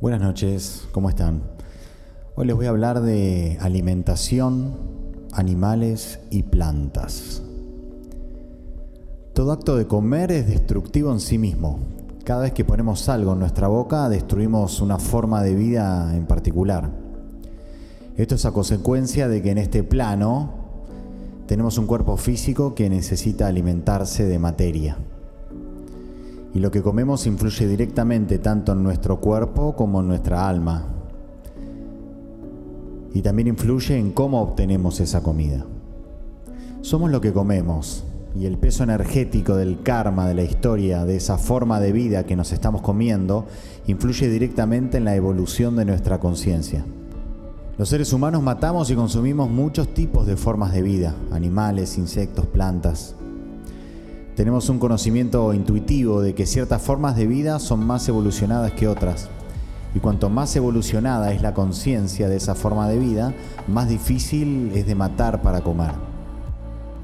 Buenas noches, ¿cómo están? Hoy les voy a hablar de alimentación, animales y plantas. Todo acto de comer es destructivo en sí mismo. Cada vez que ponemos algo en nuestra boca destruimos una forma de vida en particular. Esto es a consecuencia de que en este plano tenemos un cuerpo físico que necesita alimentarse de materia y lo que comemos influye directamente tanto en nuestro cuerpo como en nuestra alma. Y también influye en cómo obtenemos esa comida. Somos lo que comemos y el peso energético del karma, de la historia, de esa forma de vida que nos estamos comiendo, influye directamente en la evolución de nuestra conciencia. Los seres humanos matamos y consumimos muchos tipos de formas de vida, animales, insectos, plantas, tenemos un conocimiento intuitivo de que ciertas formas de vida son más evolucionadas que otras. Y cuanto más evolucionada es la conciencia de esa forma de vida, más difícil es de matar para comer.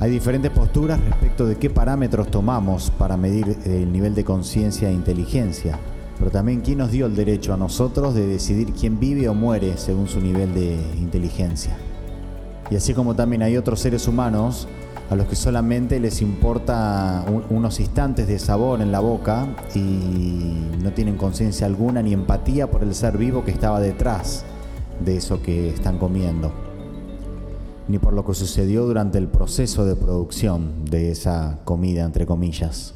Hay diferentes posturas respecto de qué parámetros tomamos para medir el nivel de conciencia e inteligencia, pero también quién nos dio el derecho a nosotros de decidir quién vive o muere según su nivel de inteligencia. Y así como también hay otros seres humanos a los que solamente les importa unos instantes de sabor en la boca y no tienen conciencia alguna ni empatía por el ser vivo que estaba detrás de eso que están comiendo, ni por lo que sucedió durante el proceso de producción de esa comida, entre comillas.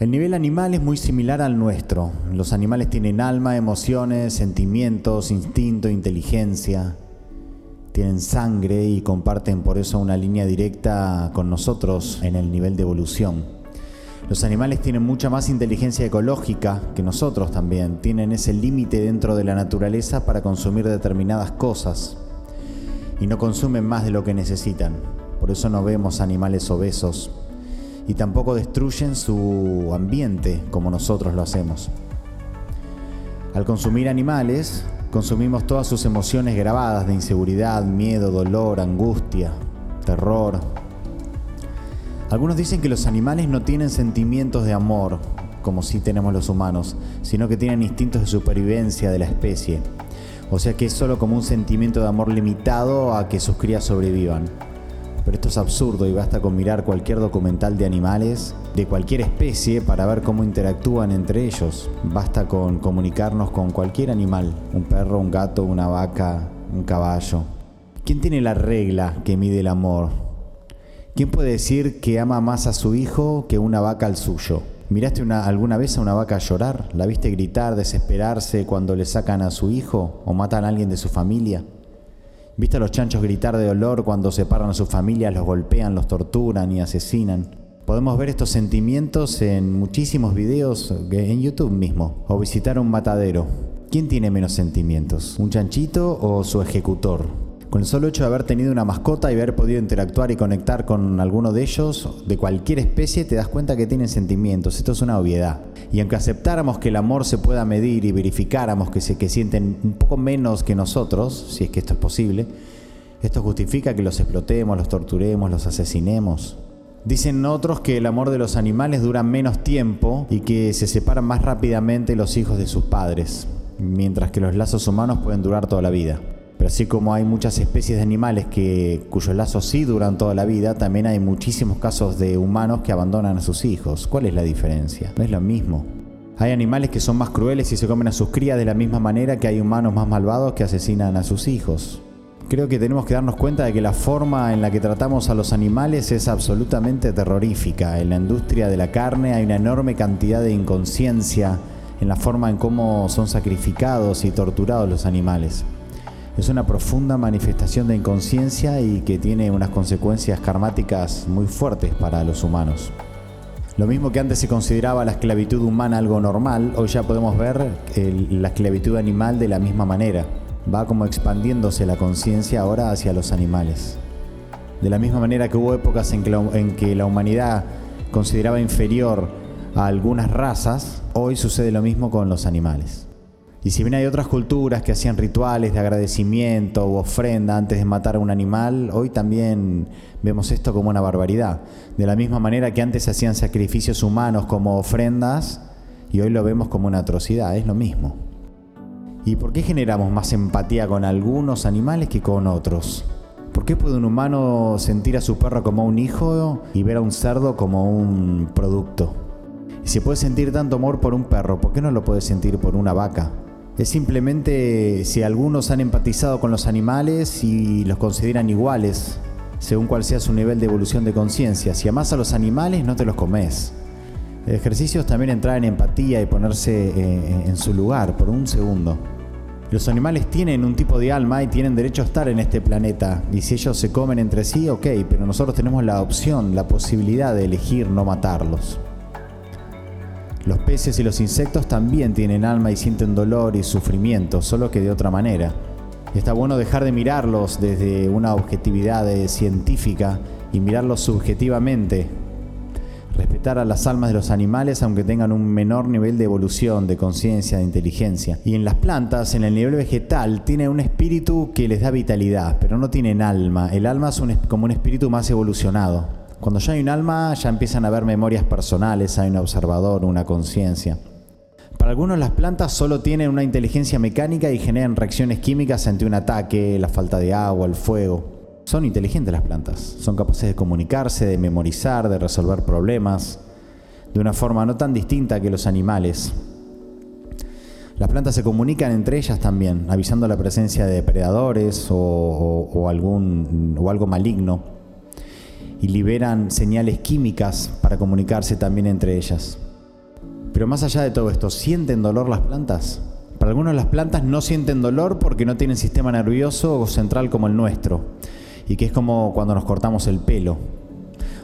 El nivel animal es muy similar al nuestro. Los animales tienen alma, emociones, sentimientos, instinto, inteligencia tienen sangre y comparten por eso una línea directa con nosotros en el nivel de evolución. Los animales tienen mucha más inteligencia ecológica que nosotros también, tienen ese límite dentro de la naturaleza para consumir determinadas cosas y no consumen más de lo que necesitan. Por eso no vemos animales obesos y tampoco destruyen su ambiente como nosotros lo hacemos. Al consumir animales, Consumimos todas sus emociones grabadas de inseguridad, miedo, dolor, angustia, terror. Algunos dicen que los animales no tienen sentimientos de amor, como si tenemos los humanos, sino que tienen instintos de supervivencia de la especie. O sea que es solo como un sentimiento de amor limitado a que sus crías sobrevivan. Pero esto es absurdo y basta con mirar cualquier documental de animales de cualquier especie para ver cómo interactúan entre ellos. Basta con comunicarnos con cualquier animal, un perro, un gato, una vaca, un caballo. ¿Quién tiene la regla que mide el amor? ¿Quién puede decir que ama más a su hijo que una vaca al suyo? ¿Miraste alguna vez a una vaca llorar? ¿La viste gritar, desesperarse cuando le sacan a su hijo o matan a alguien de su familia? ¿Viste a los chanchos gritar de dolor cuando separan a su familia, los golpean, los torturan y asesinan? Podemos ver estos sentimientos en muchísimos videos en YouTube mismo, o visitar un matadero. ¿Quién tiene menos sentimientos? ¿Un chanchito o su ejecutor? Con el solo hecho de haber tenido una mascota y haber podido interactuar y conectar con alguno de ellos, de cualquier especie, te das cuenta que tienen sentimientos. Esto es una obviedad. Y aunque aceptáramos que el amor se pueda medir y verificáramos que, se, que sienten un poco menos que nosotros, si es que esto es posible, esto justifica que los explotemos, los torturemos, los asesinemos. Dicen otros que el amor de los animales dura menos tiempo y que se separan más rápidamente los hijos de sus padres, mientras que los lazos humanos pueden durar toda la vida. Pero así como hay muchas especies de animales que, cuyos lazos sí duran toda la vida, también hay muchísimos casos de humanos que abandonan a sus hijos. ¿Cuál es la diferencia? No es lo mismo. Hay animales que son más crueles y se comen a sus crías de la misma manera que hay humanos más malvados que asesinan a sus hijos. Creo que tenemos que darnos cuenta de que la forma en la que tratamos a los animales es absolutamente terrorífica. En la industria de la carne hay una enorme cantidad de inconsciencia en la forma en cómo son sacrificados y torturados los animales. Es una profunda manifestación de inconsciencia y que tiene unas consecuencias karmáticas muy fuertes para los humanos. Lo mismo que antes se consideraba la esclavitud humana algo normal, hoy ya podemos ver la esclavitud animal de la misma manera va como expandiéndose la conciencia ahora hacia los animales. De la misma manera que hubo épocas en que, la, humanidad consideraba inferior a algunas razas, hoy sucede lo mismo con los animales. Y si bien hay otras culturas que hacían rituales de agradecimiento u ofrenda antes de matar a un animal, hoy también vemos esto como una barbaridad. De la misma manera que antes hacían sacrificios humanos como ofrendas y hoy lo vemos como una atrocidad, es lo mismo. ¿Y por qué generamos más empatía con algunos animales que con otros? ¿Por qué puede un humano sentir a su perro como un hijo y ver a un cerdo como un producto? Y si puede sentir tanto amor por un perro, ¿por qué no lo puede sentir por una vaca? Es simplemente si algunos han empatizado con los animales y los consideran iguales, según cuál sea su nivel de evolución de conciencia. Si amas a los animales, no te los comes. El ejercicio es también entrar en empatía y ponerse eh, en su lugar por un segundo. Los animales tienen un tipo de alma y tienen derecho a estar en este planeta. Y si ellos se comen entre sí, ok, pero nosotros tenemos la opción, la posibilidad de elegir no matarlos. Los peces y los insectos también tienen alma y sienten dolor y sufrimiento, solo que de otra manera. está bueno dejar de mirarlos desde una objetividad científica y mirarlos subjetivamente respetar a las almas de los animales aunque tengan un menor nivel de evolución, de conciencia, de inteligencia. Y en las plantas, en el nivel vegetal, tiene un espíritu que les da vitalidad, pero no tienen alma. El alma es como un espíritu más evolucionado. Cuando ya hay un alma, ya empiezan a haber memorias personales, hay un observador, una conciencia. Para algunos las plantas solo tienen una inteligencia mecánica y generan reacciones químicas ante un ataque, la falta de agua, el fuego. Son inteligentes las plantas, son capaces de comunicarse, de memorizar, de resolver problemas, de una forma no tan distinta que los animales. Las plantas se comunican entre ellas también, avisando la presencia de depredadores o, algún, o algo maligno, y liberan señales químicas para comunicarse también entre ellas. Pero más allá de todo esto, ¿sienten dolor las plantas? Para algunos las plantas no sienten dolor porque no tienen sistema nervioso o central como el nuestro y que es como cuando nos cortamos el pelo,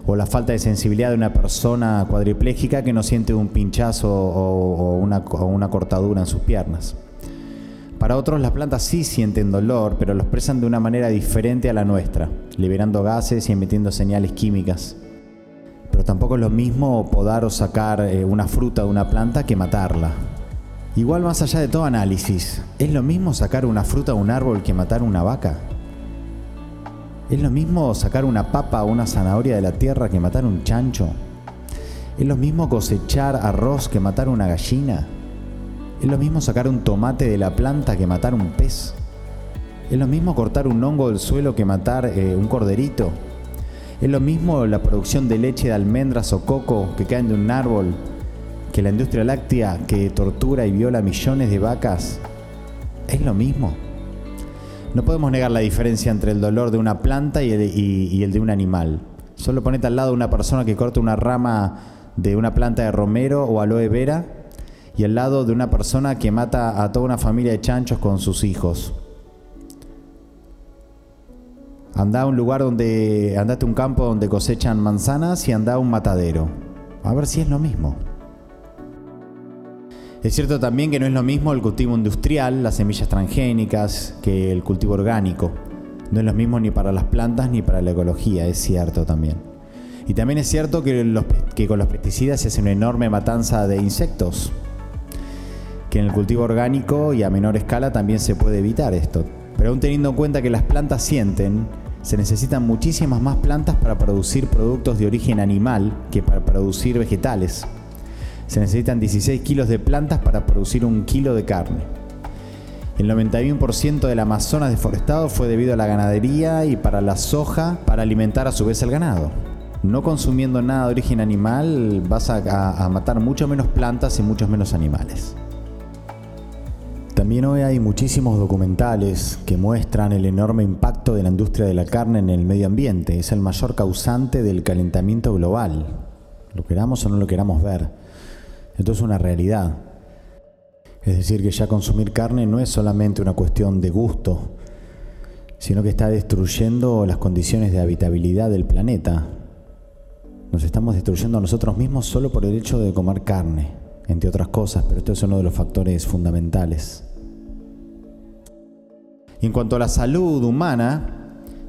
o la falta de sensibilidad de una persona cuadripléjica que no siente un pinchazo o, una, una cortadura en sus piernas. Para otros las plantas sí sienten dolor, pero lo expresan de una manera diferente a la nuestra, liberando gases y emitiendo señales químicas. Pero tampoco es lo mismo podar o sacar eh, una fruta de una planta que matarla. Igual más allá de todo análisis, ¿es lo mismo sacar una fruta de un árbol que matar una vaca? ¿Es lo mismo sacar una papa o una zanahoria de la tierra que matar un chancho? ¿Es lo mismo cosechar arroz que matar una gallina? ¿Es lo mismo sacar un tomate de la planta que matar un pez? ¿Es lo mismo cortar un hongo del suelo que matar eh, un corderito? ¿Es lo mismo la producción de leche de almendras o coco que caen de un árbol que la industria láctea que tortura y viola millones de vacas? ¿Es lo mismo? No podemos negar la diferencia entre el dolor de una planta y el, de un animal. Solo ponete al lado una persona que corta una rama de una planta de romero o aloe vera y al lado de una persona que mata a toda una familia de chanchos con sus hijos. Anda a un lugar donde, andate a un campo donde cosechan manzanas y anda a un matadero. A ver si es lo mismo. Es cierto también que no es lo mismo el cultivo industrial, las semillas transgénicas, que el cultivo orgánico. No es lo mismo ni para las plantas ni para la ecología, es cierto también. Y también es cierto que, que con los pesticidas se hace una enorme matanza de insectos, que en el cultivo orgánico y a menor escala también se puede evitar esto. Pero aún teniendo en cuenta que las plantas sienten, se necesitan muchísimas más plantas para producir productos de origen animal que para producir vegetales se necesitan 16 kilos de plantas para producir un kilo de carne. El 91% del Amazonas deforestado fue debido a la ganadería y para la soja para alimentar a su vez el ganado. No consumiendo nada de origen animal vas a, a matar mucho menos plantas y muchos menos animales. También hoy hay muchísimos documentales que muestran el enorme impacto de la industria de la carne en el medio ambiente. Es el mayor causante del calentamiento global, lo queramos o no lo queramos ver. Esto es una realidad. Es decir, que ya consumir carne no es solamente una cuestión de gusto, sino que está destruyendo las condiciones de habitabilidad del planeta. Nos estamos destruyendo a nosotros mismos solo por el hecho de comer carne, entre otras cosas, pero esto es uno de los factores fundamentales. En cuanto a la salud humana,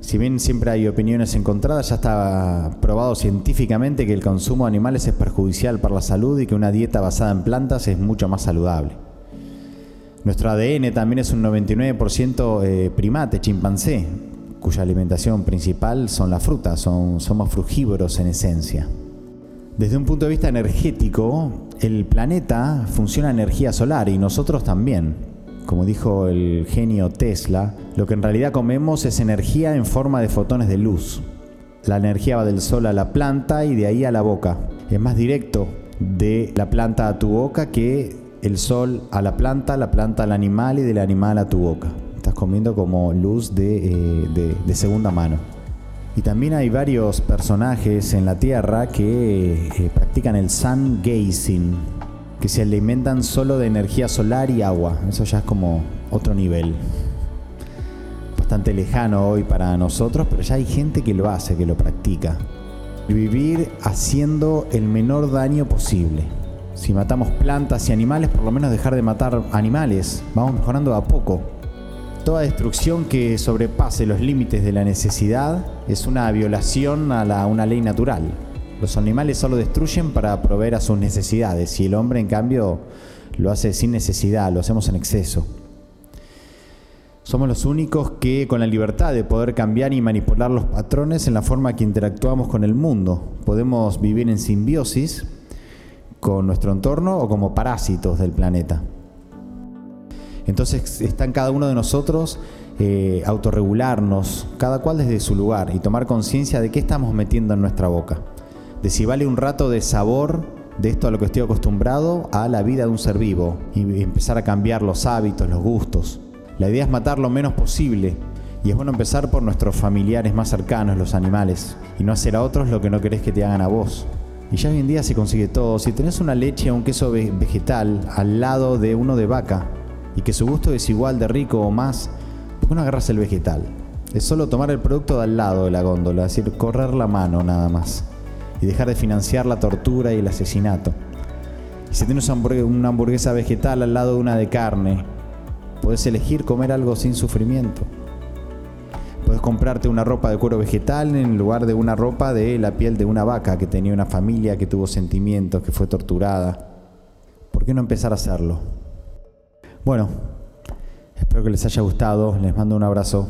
si bien siempre hay opiniones encontradas, ya está probado científicamente que el consumo de animales es perjudicial para la salud y que una dieta basada en plantas es mucho más saludable. Nuestro ADN también es un 99% eh, primate, chimpancé, cuya alimentación principal son las frutas, son, somos frugívoros en esencia. Desde un punto de vista energético, el planeta funciona energía solar y nosotros también. Como dijo el genio Tesla, lo que en realidad comemos es energía en forma de fotones de luz. La energía va del sol a la planta y de ahí a la boca. Es más directo de la planta a tu boca que el sol a la planta, la planta al animal y del animal a tu boca. Estás comiendo como luz de, eh, segunda mano. Y también hay varios personajes en la Tierra que eh, practican el sun gazing, que se alimentan solo de energía solar y agua. Eso ya es como otro nivel. Bastante lejano hoy para nosotros, pero ya hay gente que lo hace, que lo practica. Vivir haciendo el menor daño posible. Si matamos plantas y animales, por lo menos dejar de matar animales. Vamos mejorando a poco. Toda destrucción que sobrepase los límites de la necesidad es una violación a una ley natural. Los animales solo destruyen para proveer a sus necesidades y el hombre en cambio lo hace sin necesidad, lo hacemos en exceso. Somos los únicos que con la libertad de poder cambiar y manipular los patrones en la forma que interactuamos con el mundo, podemos vivir en simbiosis con nuestro entorno o como parásitos del planeta. Entonces está en cada uno de nosotros eh, autorregularnos, cada cual desde su lugar, y tomar conciencia de qué estamos metiendo en nuestra boca. De si vale un rato de sabor de esto a lo que estoy acostumbrado a la vida de un ser vivo y empezar a cambiar los hábitos, los gustos. La idea es matar lo menos posible y es bueno empezar por nuestros familiares más cercanos, los animales, y no hacer a otros lo que no querés que te hagan a vos. Y ya hoy en día se consigue todo. Si tenés una leche o un queso vegetal al lado de uno de vaca, y que su gusto es igual de rico o más, ¿por qué no agarras el vegetal? Es solo tomar el producto de al lado de la góndola, es decir, correr la mano nada más. Y dejar de financiar la tortura y el asesinato. Y si tienes una hamburguesa vegetal al lado de una de carne, puedes elegir comer algo sin sufrimiento. Puedes comprarte una ropa de cuero vegetal en lugar de una ropa de la piel de una vaca que tenía una familia, que tuvo sentimientos, que fue torturada. ¿Por qué no empezar a hacerlo? Bueno, espero que les haya gustado, les mando un abrazo.